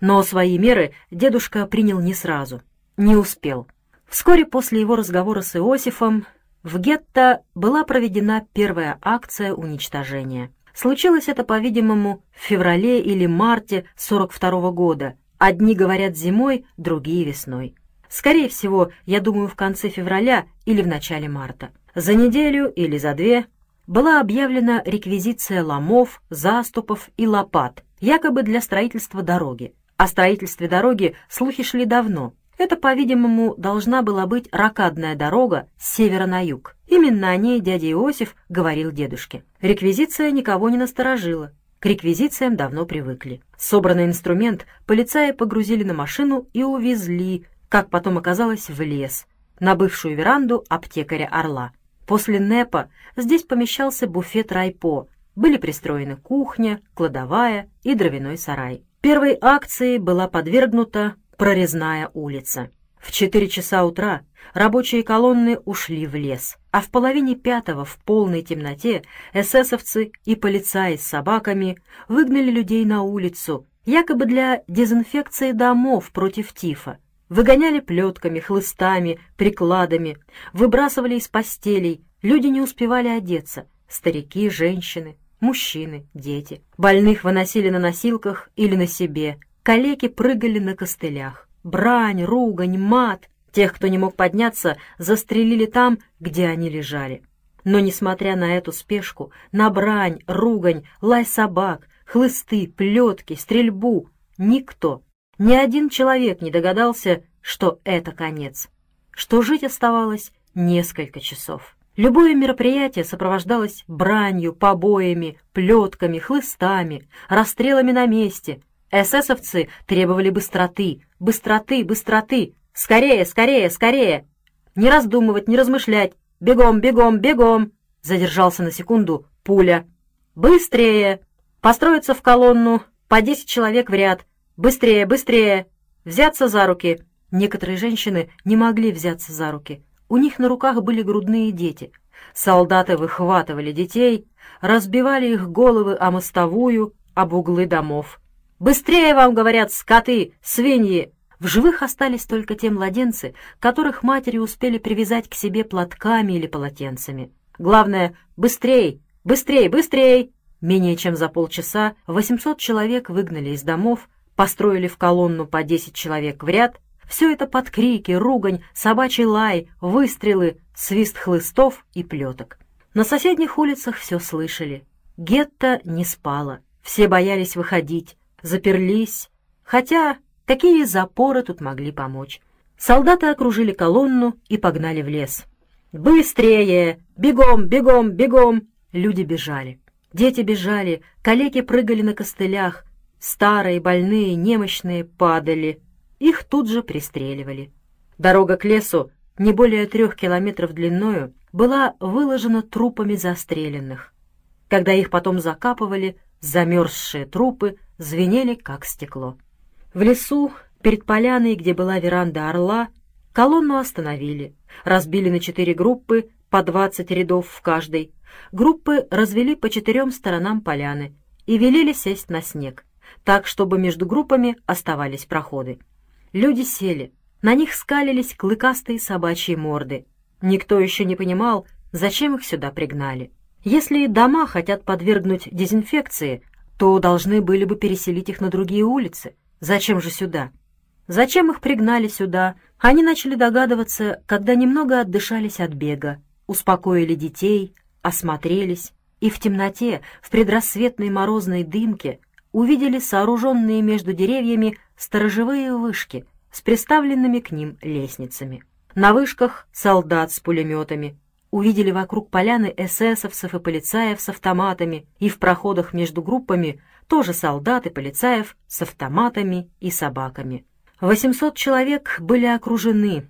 Но свои меры дедушка принял не сразу, не успел. Вскоре после его разговора с Иосифом в гетто была проведена первая акция уничтожения. Случилось это, по-видимому, в феврале или марте 42 -го года. Одни говорят зимой, другие весной. Скорее всего, я думаю, в конце февраля или в начале марта. За неделю или за две была объявлена реквизиция ломов, заступов и лопат, якобы для строительства дороги. О строительстве дороги слухи шли давно. Это, по-видимому, должна была быть ракадная дорога с севера на юг. Именно о ней дядя Иосиф говорил дедушке. Реквизиция никого не насторожила. К реквизициям давно привыкли. Собранный инструмент полицаи погрузили на машину и увезли, как потом оказалось, в лес, на бывшую веранду аптекаря Орла. После НЭПа здесь помещался буфет Райпо, были пристроены кухня, кладовая и дровяной сарай. Первой акцией была подвергнута прорезная улица. В 4 часа утра рабочие колонны ушли в лес, а в половине пятого в полной темноте эсэсовцы и полицаи с собаками выгнали людей на улицу, якобы для дезинфекции домов против тифа. Выгоняли плетками, хлыстами, прикладами, выбрасывали из постелей, люди не успевали одеться, старики, женщины, мужчины, дети. Больных выносили на носилках или на себе, калеки прыгали на костылях. Брань, ругань, мат. Тех, кто не мог подняться, застрелили там, где они лежали. Но, несмотря на эту спешку, на брань, ругань, лай собак, хлысты, плетки, стрельбу, никто, ни один человек не догадался, что это конец, что жить оставалось несколько часов. Любое мероприятие сопровождалось бранью, побоями, плетками, хлыстами, расстрелами на месте. Эсэсовцы требовали быстроты, быстроты, быстроты. Скорее, скорее, скорее! Не раздумывать, не размышлять. Бегом, бегом, бегом! Задержался на секунду пуля. Быстрее! Построиться в колонну, по десять человек в ряд. Быстрее, быстрее! Взяться за руки. Некоторые женщины не могли взяться за руки. У них на руках были грудные дети. Солдаты выхватывали детей, разбивали их головы о мостовую, об углы домов. «Быстрее вам, говорят, скоты, свиньи!» В живых остались только те младенцы, которых матери успели привязать к себе платками или полотенцами. Главное — быстрей, быстрей, быстрей! Менее чем за полчаса 800 человек выгнали из домов, построили в колонну по 10 человек в ряд все это под крики, ругань, собачий лай, выстрелы, свист хлыстов и плеток. На соседних улицах все слышали. Гетто не спало. Все боялись выходить, заперлись. Хотя какие запоры тут могли помочь? Солдаты окружили колонну и погнали в лес. «Быстрее! Бегом, бегом, бегом!» Люди бежали. Дети бежали, калеки прыгали на костылях. Старые, больные, немощные падали, их тут же пристреливали. Дорога к лесу, не более трех километров длиною, была выложена трупами застреленных. Когда их потом закапывали, замерзшие трупы звенели, как стекло. В лесу, перед поляной, где была веранда орла, колонну остановили, разбили на четыре группы, по двадцать рядов в каждой. Группы развели по четырем сторонам поляны и велели сесть на снег, так, чтобы между группами оставались проходы. Люди сели, на них скалились клыкастые собачьи морды. Никто еще не понимал, зачем их сюда пригнали. Если дома хотят подвергнуть дезинфекции, то должны были бы переселить их на другие улицы. Зачем же сюда? Зачем их пригнали сюда? Они начали догадываться, когда немного отдышались от бега, успокоили детей, осмотрелись, и в темноте, в предрассветной морозной дымке увидели сооруженные между деревьями сторожевые вышки с приставленными к ним лестницами. На вышках солдат с пулеметами. Увидели вокруг поляны эсэсовцев и полицаев с автоматами, и в проходах между группами тоже солдат и полицаев с автоматами и собаками. 800 человек были окружены,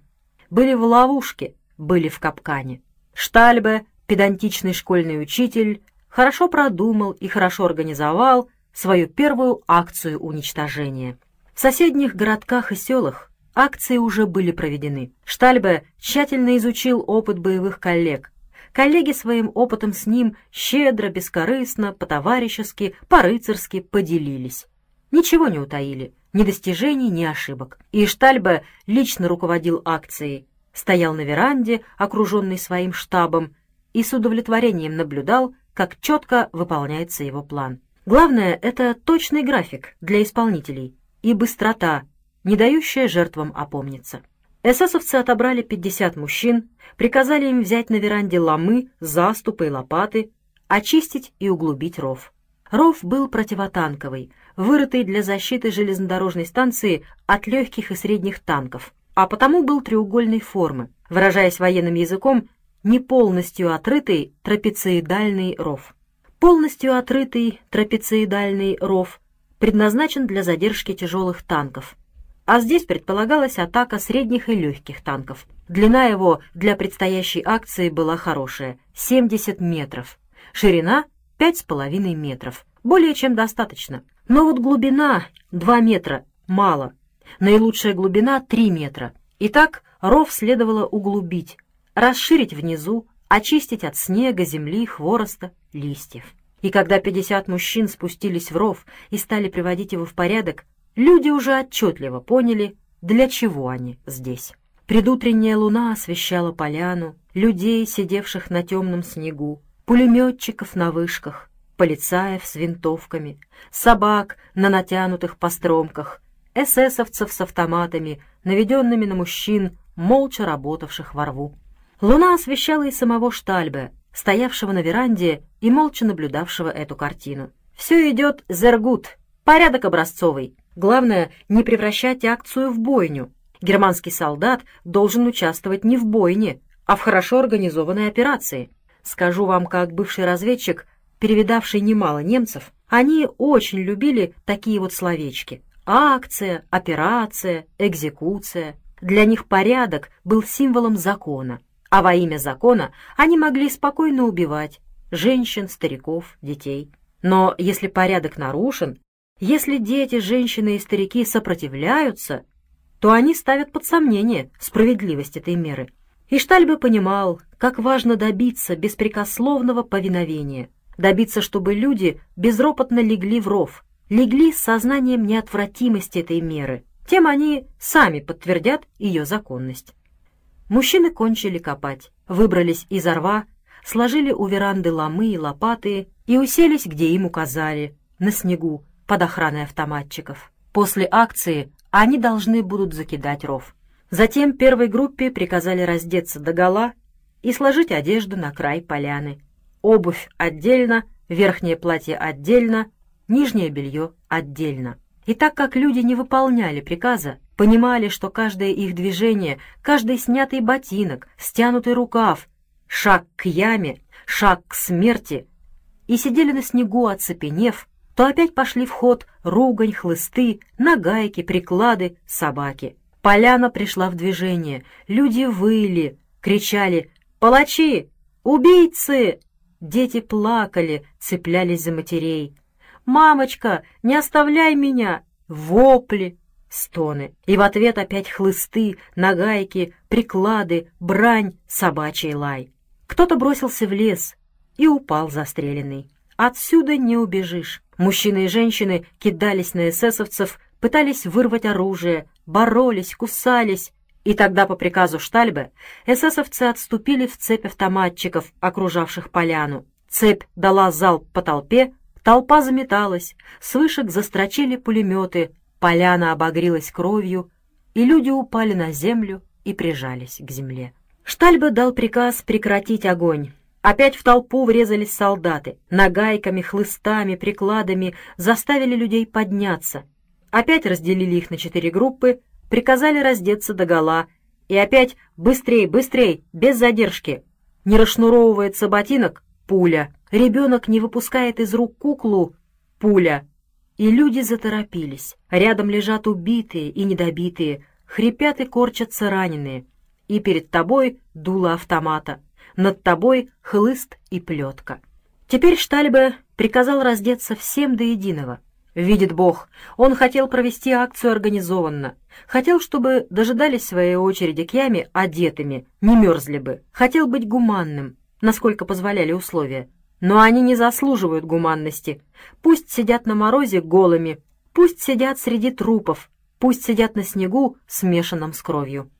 были в ловушке, были в капкане. Штальбе, педантичный школьный учитель, хорошо продумал и хорошо организовал свою первую акцию уничтожения. В соседних городках и селах акции уже были проведены. Штальбе тщательно изучил опыт боевых коллег. Коллеги своим опытом с ним щедро, бескорыстно, по-товарищески, по-рыцарски поделились. Ничего не утаили. ни достижений, ни ошибок. И Штальбе лично руководил акцией, стоял на веранде, окруженный своим штабом, и с удовлетворением наблюдал, как четко выполняется его план. Главное — это точный график для исполнителей и быстрота, не дающая жертвам опомниться. Эсэсовцы отобрали 50 мужчин, приказали им взять на веранде ломы, заступы и лопаты, очистить и углубить ров. Ров был противотанковый, вырытый для защиты железнодорожной станции от легких и средних танков, а потому был треугольной формы, выражаясь военным языком, не полностью отрытый трапециидальный ров. Полностью отрытый трапециидальный ров предназначен для задержки тяжелых танков, а здесь предполагалась атака средних и легких танков. Длина его для предстоящей акции была хорошая — 70 метров, ширина — 5,5 метров, более чем достаточно. Но вот глубина 2 метра мало, наилучшая глубина 3 метра. Итак, ров следовало углубить, расширить внизу, очистить от снега, земли, хвороста, листьев. И когда 50 мужчин спустились в ров и стали приводить его в порядок, люди уже отчетливо поняли, для чего они здесь. Предутренняя луна освещала поляну, людей, сидевших на темном снегу, пулеметчиков на вышках, полицаев с винтовками, собак на натянутых постромках, эсэсовцев с автоматами, наведенными на мужчин, молча работавших во рву. Луна освещала и самого Штальбе, стоявшего на веранде и молча наблюдавшего эту картину. «Все идет зергут, порядок образцовый. Главное, не превращать акцию в бойню. Германский солдат должен участвовать не в бойне, а в хорошо организованной операции. Скажу вам, как бывший разведчик, перевидавший немало немцев, они очень любили такие вот словечки. Акция, операция, экзекуция. Для них порядок был символом закона, а во имя закона они могли спокойно убивать женщин, стариков, детей. Но если порядок нарушен, если дети, женщины и старики сопротивляются, то они ставят под сомнение справедливость этой меры. И Штальбе понимал, как важно добиться беспрекословного повиновения, добиться, чтобы люди безропотно легли в ров, легли с сознанием неотвратимости этой меры. Тем они сами подтвердят ее законность. Мужчины кончили копать, выбрались из рва, сложили у веранды ломы и лопаты и уселись, где им указали, на снегу, под охраной автоматчиков. После акции они должны будут закидать ров. Затем первой группе приказали раздеться догола и сложить одежду на край поляны. Обувь отдельно, верхнее платье отдельно, нижнее белье отдельно. И так как люди не выполняли приказа, понимали, что каждое их движение, каждый снятый ботинок, стянутый рукав, шаг к яме, шаг к смерти, и сидели на снегу, оцепенев, то опять пошли в ход ругань, хлысты, нагайки, приклады, собаки. Поляна пришла в движение, люди выли, кричали «Палачи! Убийцы!» Дети плакали, цеплялись за матерей. «Мамочка, не оставляй меня!» Вопли, стоны. И в ответ опять хлысты, нагайки, приклады, брань, собачий лай. Кто-то бросился в лес и упал застреленный. Отсюда не убежишь. Мужчины и женщины кидались на эсэсовцев, пытались вырвать оружие, боролись, кусались. И тогда по приказу Штальбе эсэсовцы отступили в цепь автоматчиков, окружавших поляну. Цепь дала залп по толпе, толпа заметалась, с вышек застрочили пулеметы, поляна обогрелась кровью, и люди упали на землю и прижались к земле. Штальбе дал приказ прекратить огонь. Опять в толпу врезались солдаты, нагайками, хлыстами, прикладами заставили людей подняться. Опять разделили их на четыре группы, приказали раздеться догола. И опять «быстрей, быстрей, без задержки». Не расшнуровывается ботинок — пуля. Ребенок не выпускает из рук куклу — пуля. И люди заторопились. Рядом лежат убитые и недобитые, хрипят и корчатся раненые. И перед тобой дуло автомата — над тобой хлыст и плетка. Теперь Штальбе приказал раздеться всем до единого. Видит Бог, он хотел провести акцию организованно. Хотел, чтобы дожидались своей очереди к яме одетыми, не мерзли бы. Хотел быть гуманным, насколько позволяли условия. Но они не заслуживают гуманности. Пусть сидят на морозе голыми, Пусть сидят среди трупов, пусть сидят на снегу, смешанном с кровью.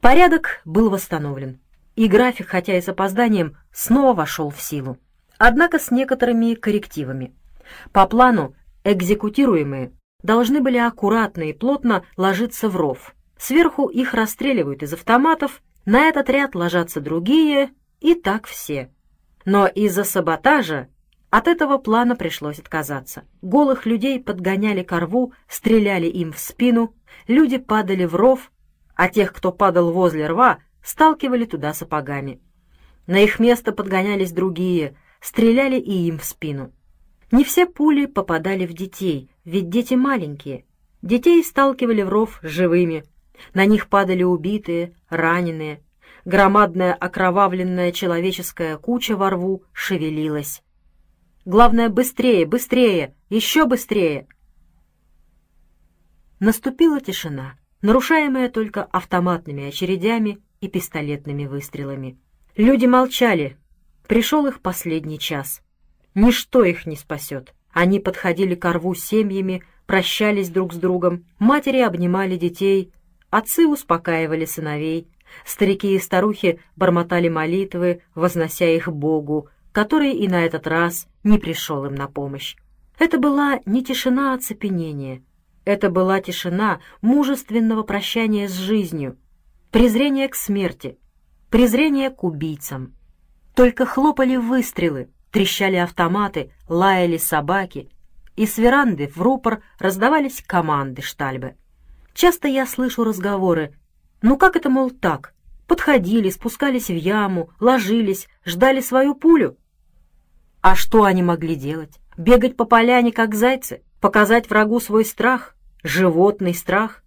Порядок был восстановлен, и график, хотя и с опозданием, снова вошел в силу. Однако с некоторыми коррективами. По плану экзекутируемые должны были аккуратно и плотно ложиться в ров. Сверху их расстреливают из автоматов, на этот ряд ложатся другие, и так все. Но из-за саботажа от этого плана пришлось отказаться. Голых людей подгоняли к рву, стреляли им в спину, люди падали в ров, а тех, кто падал возле рва, сталкивали туда сапогами. На их место подгонялись другие, стреляли и им в спину. Не все пули попадали в детей, ведь дети маленькие. Детей сталкивали в ров живыми. На них падали убитые, раненые. Громадная окровавленная человеческая куча во рву шевелилась. Главное, быстрее, быстрее, еще быстрее. Наступила тишина, нарушаемая только автоматными очередями и пистолетными выстрелами. Люди молчали. Пришел их последний час. Ничто их не спасет. Они подходили к рву семьями, прощались друг с другом, матери обнимали детей, отцы успокаивали сыновей, старики и старухи бормотали молитвы, вознося их Богу, который и на этот раз не пришел им на помощь. Это была не тишина оцепенения, это была тишина мужественного прощания с жизнью, презрение к смерти, презрение к убийцам. Только хлопали выстрелы, трещали автоматы, лаяли собаки, и с веранды в рупор раздавались команды штальбы. Часто я слышу разговоры. Ну как это, мол, так? Подходили, спускались в яму, ложились, ждали свою пулю. А что они могли делать? Бегать по поляне, как зайцы? Показать врагу свой страх? Животный страх?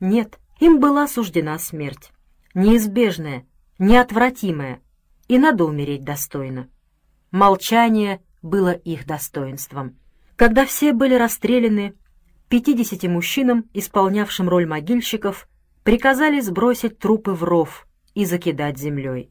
Нет, им была суждена смерть. Неизбежная, неотвратимая, и надо умереть достойно. Молчание было их достоинством. Когда все были расстреляны, пятидесяти мужчинам, исполнявшим роль могильщиков, приказали сбросить трупы в ров и закидать землей.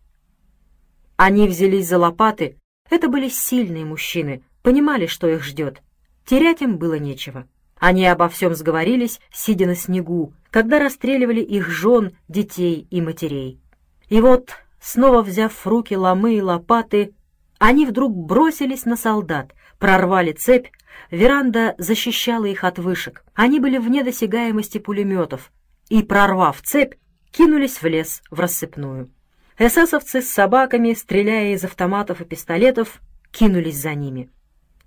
Они взялись за лопаты, это были сильные мужчины, понимали, что их ждет. Терять им было нечего. Они обо всем сговорились, сидя на снегу, когда расстреливали их жен, детей и матерей. И вот, снова взяв в руки ломы и лопаты, они вдруг бросились на солдат, прорвали цепь, веранда защищала их от вышек. Они были вне досягаемости пулеметов и, прорвав цепь, кинулись в лес в рассыпную. Эсэсовцы с собаками, стреляя из автоматов и пистолетов, кинулись за ними.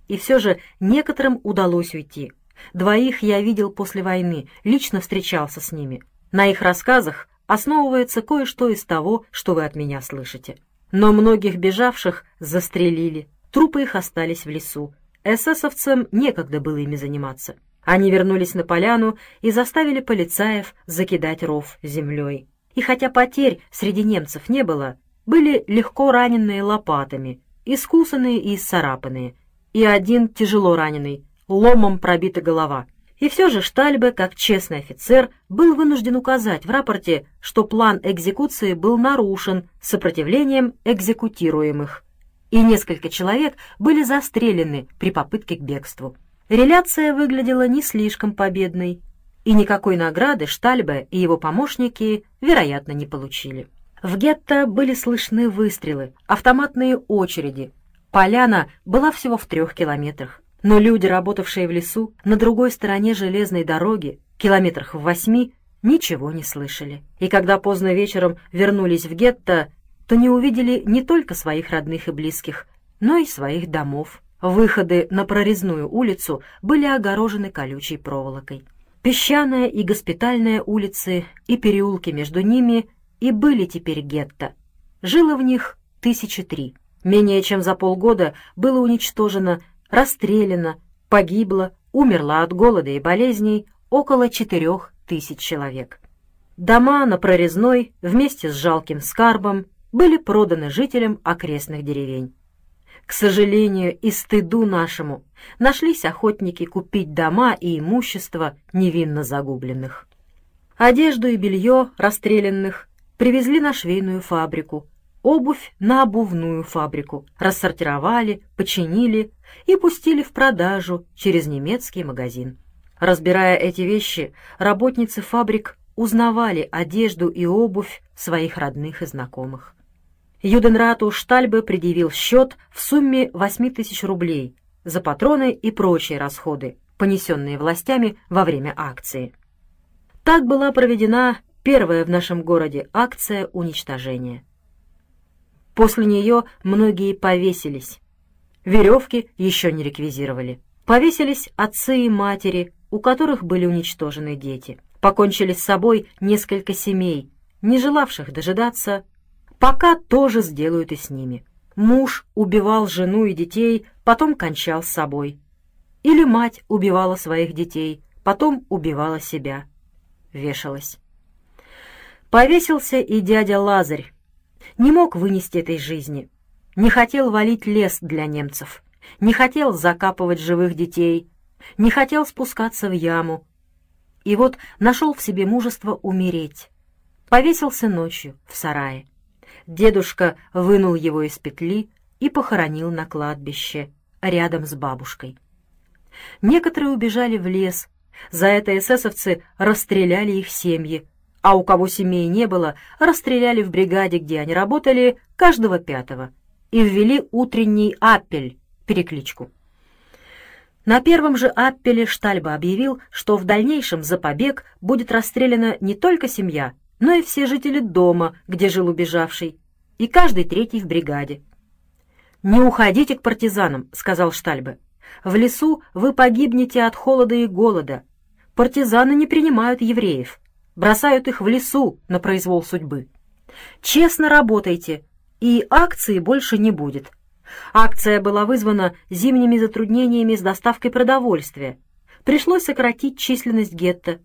И все же некоторым удалось уйти. Двоих я видел после войны, лично встречался с ними. На их рассказах основывается кое-что из того, что вы от меня слышите. Но многих бежавших застрелили, трупы их остались в лесу. Эсэсовцам некогда было ими заниматься. Они вернулись на поляну и заставили полицаев закидать ров землей. И хотя потерь среди немцев не было, были легко раненые лопатами, искусанные и исцарапанные, и один тяжело раненый, ломом пробита голова — и все же Штальбе, как честный офицер, был вынужден указать в рапорте, что план экзекуции был нарушен сопротивлением экзекутируемых, и несколько человек были застрелены при попытке к бегству. Реляция выглядела не слишком победной, и никакой награды Штальбе и его помощники, вероятно, не получили. В гетто были слышны выстрелы, автоматные очереди. Поляна была всего в трех километрах. Но люди, работавшие в лесу, на другой стороне железной дороги, километрах в восьми, ничего не слышали. И когда поздно вечером вернулись в гетто, то не увидели не только своих родных и близких, но и своих домов. Выходы на прорезную улицу были огорожены колючей проволокой. Песчаная и госпитальная улицы и переулки между ними и были теперь гетто. Жило в них тысячи три. Менее чем за полгода было уничтожено расстреляно, погибло, умерло от голода и болезней около четырех тысяч человек. Дома на Прорезной вместе с жалким скарбом были проданы жителям окрестных деревень. К сожалению и стыду нашему нашлись охотники купить дома и имущество невинно загубленных. Одежду и белье расстрелянных привезли на швейную фабрику, обувь на обувную фабрику, рассортировали, починили и пустили в продажу через немецкий магазин. Разбирая эти вещи, работницы фабрик узнавали одежду и обувь своих родных и знакомых. Юденрату Штальбе предъявил счет в сумме 8 тысяч рублей за патроны и прочие расходы, понесенные властями во время акции. Так была проведена первая в нашем городе акция уничтожения. После нее многие повесились. Веревки еще не реквизировали. Повесились отцы и матери, у которых были уничтожены дети. Покончили с собой несколько семей, не желавших дожидаться, пока тоже сделают и с ними. Муж убивал жену и детей, потом кончал с собой. Или мать убивала своих детей, потом убивала себя. Вешалась. Повесился и дядя Лазарь. Не мог вынести этой жизни. Не хотел валить лес для немцев. Не хотел закапывать живых детей. Не хотел спускаться в яму. И вот нашел в себе мужество умереть. Повесился ночью в сарае. Дедушка вынул его из петли и похоронил на кладбище, рядом с бабушкой. Некоторые убежали в лес. За это эсэсовцы расстреляли их семьи, а у кого семей не было, расстреляли в бригаде, где они работали, каждого пятого, и ввели утренний аппель, перекличку. На первом же аппеле Штальба объявил, что в дальнейшем за побег будет расстреляна не только семья, но и все жители дома, где жил убежавший, и каждый третий в бригаде. «Не уходите к партизанам», — сказал Штальбе. «В лесу вы погибнете от холода и голода. Партизаны не принимают евреев бросают их в лесу на произвол судьбы. Честно работайте, и акции больше не будет. Акция была вызвана зимними затруднениями с доставкой продовольствия. Пришлось сократить численность гетто.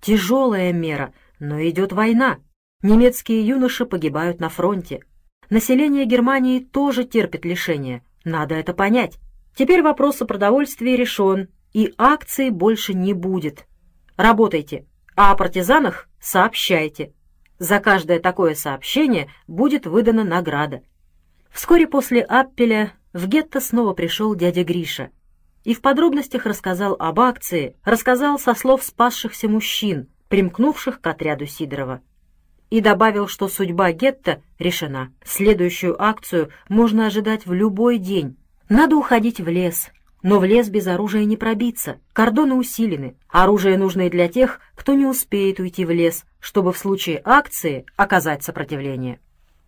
Тяжелая мера, но идет война. Немецкие юноши погибают на фронте. Население Германии тоже терпит лишения. Надо это понять. Теперь вопрос о продовольствии решен, и акции больше не будет. Работайте. А о партизанах сообщайте. За каждое такое сообщение будет выдана награда. Вскоре после Аппеля в гетто снова пришел дядя Гриша и в подробностях рассказал об акции, рассказал со слов спасшихся мужчин, примкнувших к отряду Сидорова. И добавил, что судьба гетто решена. Следующую акцию можно ожидать в любой день. Надо уходить в лес, но в лес без оружия не пробиться. Кордоны усилены. Оружие нужно и для тех, кто не успеет уйти в лес, чтобы в случае акции оказать сопротивление.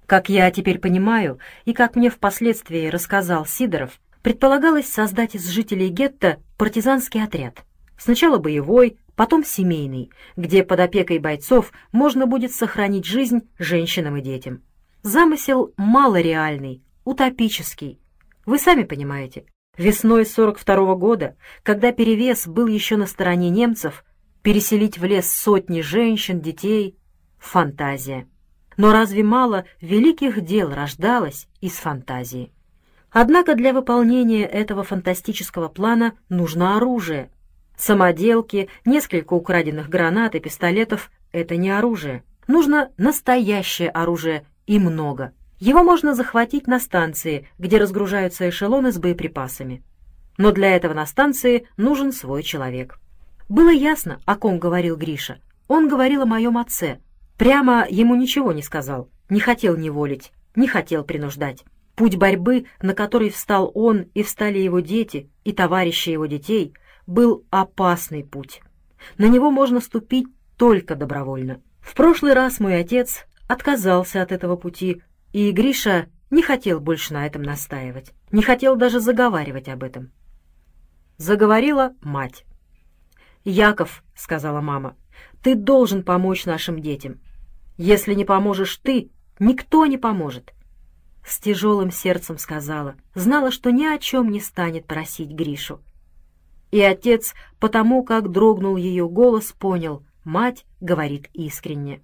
Как я теперь понимаю, и как мне впоследствии рассказал Сидоров, предполагалось создать из жителей гетто партизанский отряд. Сначала боевой, потом семейный, где под опекой бойцов можно будет сохранить жизнь женщинам и детям. Замысел малореальный, утопический. Вы сами понимаете, Весной 42 -го года, когда перевес был еще на стороне немцев, переселить в лес сотни женщин, детей — фантазия. Но разве мало великих дел рождалось из фантазии? Однако для выполнения этого фантастического плана нужно оружие. Самоделки, несколько украденных гранат и пистолетов — это не оружие. Нужно настоящее оружие и много. Его можно захватить на станции, где разгружаются эшелоны с боеприпасами. Но для этого на станции нужен свой человек. Было ясно, о ком говорил Гриша. Он говорил о моем отце. Прямо ему ничего не сказал, не хотел неволить, не хотел принуждать. Путь борьбы, на который встал он и встали его дети и товарищи его детей, был опасный путь. На него можно ступить только добровольно. В прошлый раз мой отец отказался от этого пути, и Гриша не хотел больше на этом настаивать, не хотел даже заговаривать об этом. Заговорила мать. «Яков», — сказала мама, — «ты должен помочь нашим детям. Если не поможешь ты, никто не поможет». С тяжелым сердцем сказала, знала, что ни о чем не станет просить Гришу. И отец, потому как дрогнул ее голос, понял, мать говорит искренне.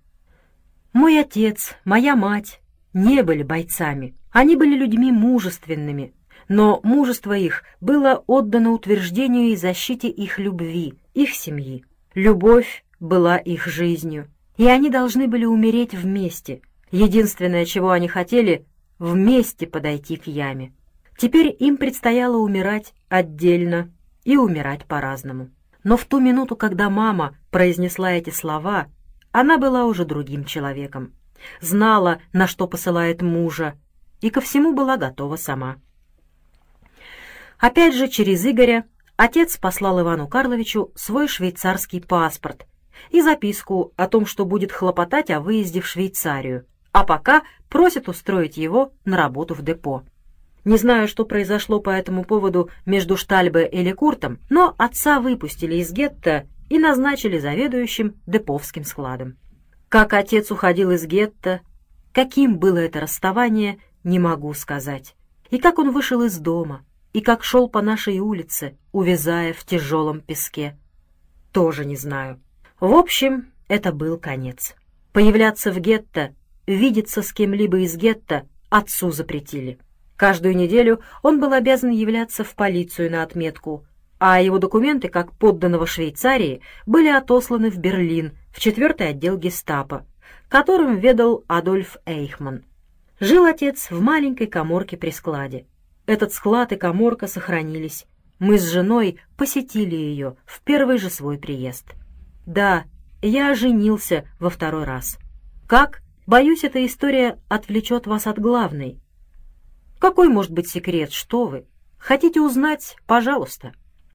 «Мой отец, моя мать, не были бойцами. Они были людьми мужественными, но мужество их было отдано утверждению и защите их любви, их семьи. Любовь была их жизнью, и они должны были умереть вместе. Единственное, чего они хотели — вместе подойти к яме. Теперь им предстояло умирать отдельно и умирать по-разному. Но в ту минуту, когда мама произнесла эти слова, она была уже другим человеком. Знала, на что посылает мужа, и ко всему была готова сама. Опять же, через Игоря отец послал Ивану Карловичу свой швейцарский паспорт и записку о том, что будет хлопотать о выезде в Швейцарию, а пока просит устроить его на работу в депо. Не знаю, что произошло по этому поводу между Штальбе и Лекуртом, но отца выпустили из гетто и назначили заведующим деповским складом. Как отец уходил из гетто, каким было это расставание, не могу сказать. И как он вышел из дома, и как шел по нашей улице, увязая в тяжелом песке, тоже не знаю. В общем, это был конец. Появляться в гетто, видеться с кем-либо из гетто отцу запретили. Каждую неделю он был обязан являться в полицию на отметку, а его документы, как подданного Швейцарии, были отосланы в Берлин, в четвертый отдел гестапо, которым ведал Адольф Эйхман. Жил отец в маленькой коморке при складе. Этот склад и коморка сохранились. Мы с женой посетили ее в первый же свой приезд. Да, я женился во второй раз. Как? Боюсь, эта история отвлечет вас от главной — какой может быть секрет, что вы? Хотите узнать? Пожалуйста.